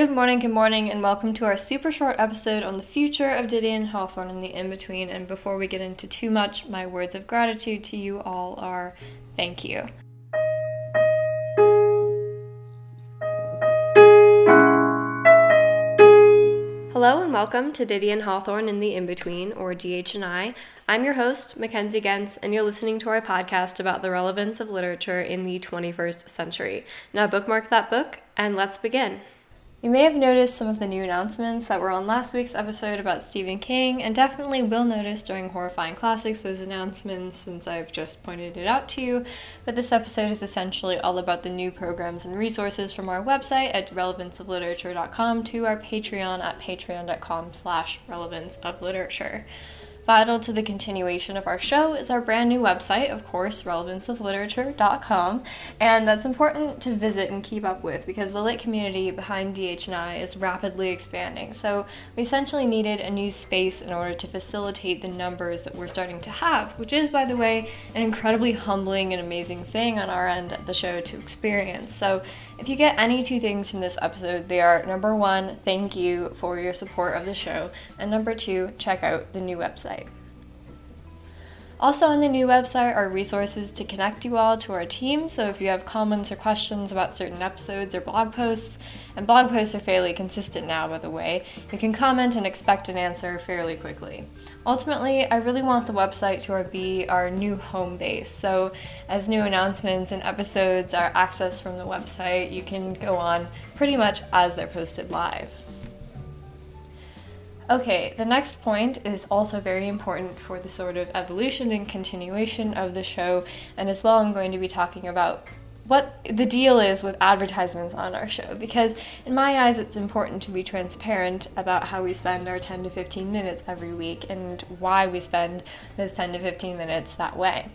Good morning, good morning, and welcome to our super short episode on the future of Didion Hawthorne and the in between. And before we get into too much, my words of gratitude to you all are thank you. Hello and welcome to Didion Hawthorne in the In Between, or DHNI. I'm your host, Mackenzie Gentz, and you're listening to our podcast about the relevance of literature in the 21st century. Now, bookmark that book and let's begin. You may have noticed some of the new announcements that were on last week's episode about Stephen King, and definitely will notice during Horrifying Classics those announcements since I've just pointed it out to you. But this episode is essentially all about the new programs and resources from our website at relevanceofliterature.com to our Patreon at patreon.com slash relevanceofliterature. Vital to the continuation of our show is our brand new website, of course, relevanceofliterature.com, and that's important to visit and keep up with because the lit community behind DHNI is rapidly expanding. So we essentially needed a new space in order to facilitate the numbers that we're starting to have, which is, by the way, an incredibly humbling and amazing thing on our end of the show to experience. So if you get any two things from this episode, they are number one, thank you for your support of the show, and number two, check out the new website. Also, on the new website are resources to connect you all to our team. So, if you have comments or questions about certain episodes or blog posts, and blog posts are fairly consistent now, by the way, you can comment and expect an answer fairly quickly. Ultimately, I really want the website to be our new home base. So, as new announcements and episodes are accessed from the website, you can go on pretty much as they're posted live. Okay, the next point is also very important for the sort of evolution and continuation of the show, and as well, I'm going to be talking about what the deal is with advertisements on our show because in my eyes it's important to be transparent about how we spend our 10 to 15 minutes every week and why we spend those 10 to 15 minutes that way.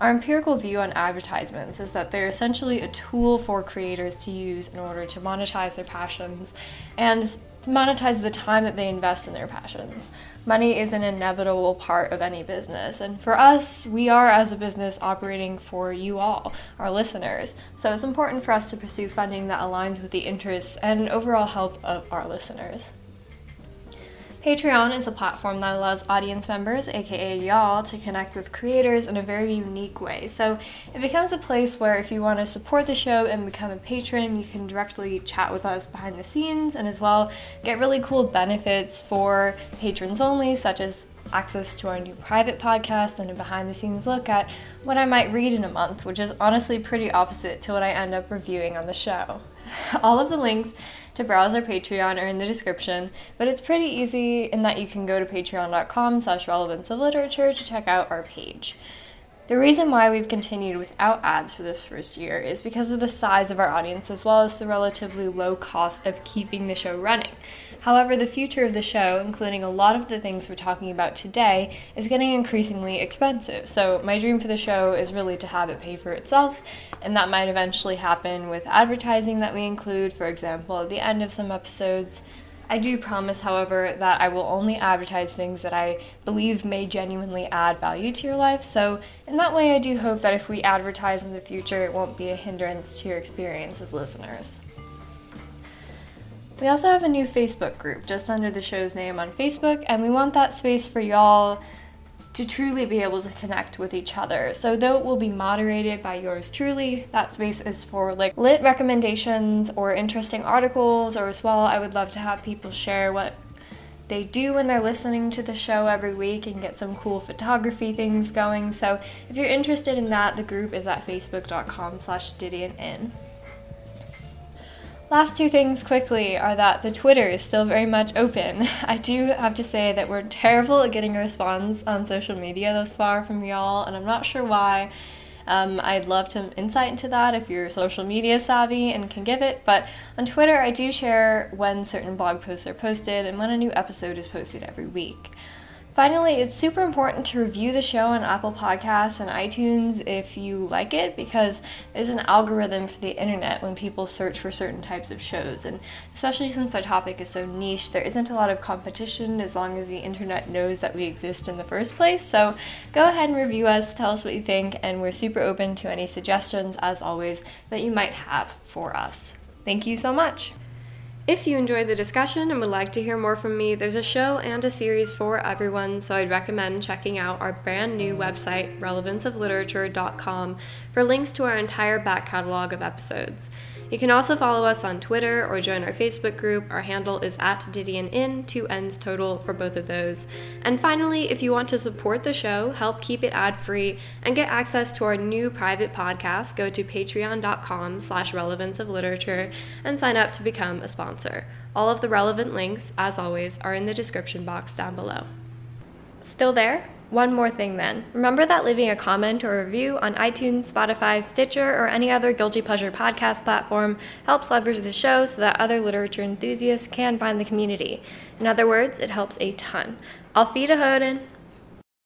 Our empirical view on advertisements is that they're essentially a tool for creators to use in order to monetize their passions and monetize the time that they invest in their passions. Money is an inevitable part of any business, and for us, we are as a business operating for you all, our listeners. So it's important for us to pursue funding that aligns with the interests and overall health of our listeners. Patreon is a platform that allows audience members, aka y'all, to connect with creators in a very unique way. So it becomes a place where if you want to support the show and become a patron, you can directly chat with us behind the scenes and as well get really cool benefits for patrons only, such as access to our new private podcast and a behind the scenes look at what I might read in a month, which is honestly pretty opposite to what I end up reviewing on the show. All of the links to browse our Patreon are in the description, but it's pretty easy in that you can go to patreon.com slash relevance of literature to check out our page. The reason why we've continued without ads for this first year is because of the size of our audience as well as the relatively low cost of keeping the show running. However, the future of the show, including a lot of the things we're talking about today, is getting increasingly expensive. So, my dream for the show is really to have it pay for itself, and that might eventually happen with advertising that we include, for example, at the end of some episodes. I do promise, however, that I will only advertise things that I believe may genuinely add value to your life. So, in that way, I do hope that if we advertise in the future, it won't be a hindrance to your experience as listeners. We also have a new Facebook group just under the show's name on Facebook, and we want that space for y'all to truly be able to connect with each other. So, though it will be moderated by yours truly, that space is for like lit recommendations or interesting articles, or as well, I would love to have people share what they do when they're listening to the show every week and get some cool photography things going. So, if you're interested in that, the group is at facebook.com slash Didionin. Last two things quickly are that the Twitter is still very much open. I do have to say that we're terrible at getting a response on social media thus far from y'all, and I'm not sure why. Um, I'd love some insight into that if you're social media savvy and can give it. But on Twitter, I do share when certain blog posts are posted and when a new episode is posted every week. Finally, it's super important to review the show on Apple Podcasts and iTunes if you like it because there's an algorithm for the internet when people search for certain types of shows. And especially since our topic is so niche, there isn't a lot of competition as long as the internet knows that we exist in the first place. So go ahead and review us, tell us what you think, and we're super open to any suggestions, as always, that you might have for us. Thank you so much. If you enjoyed the discussion and would like to hear more from me, there's a show and a series for everyone, so I'd recommend checking out our brand new website, relevanceofliterature.com, for links to our entire back catalog of episodes. You can also follow us on Twitter or join our Facebook group. Our handle is at DidionIn, two N's total for both of those. And finally, if you want to support the show, help keep it ad-free, and get access to our new private podcast, go to patreon.com slash relevance of literature and sign up to become a All of the relevant links, as always, are in the description box down below. Still there? One more thing then. Remember that leaving a comment or review on iTunes, Spotify, Stitcher, or any other Guilty Pleasure podcast platform helps leverage the show so that other literature enthusiasts can find the community. In other words, it helps a ton. Auf Wiederhören!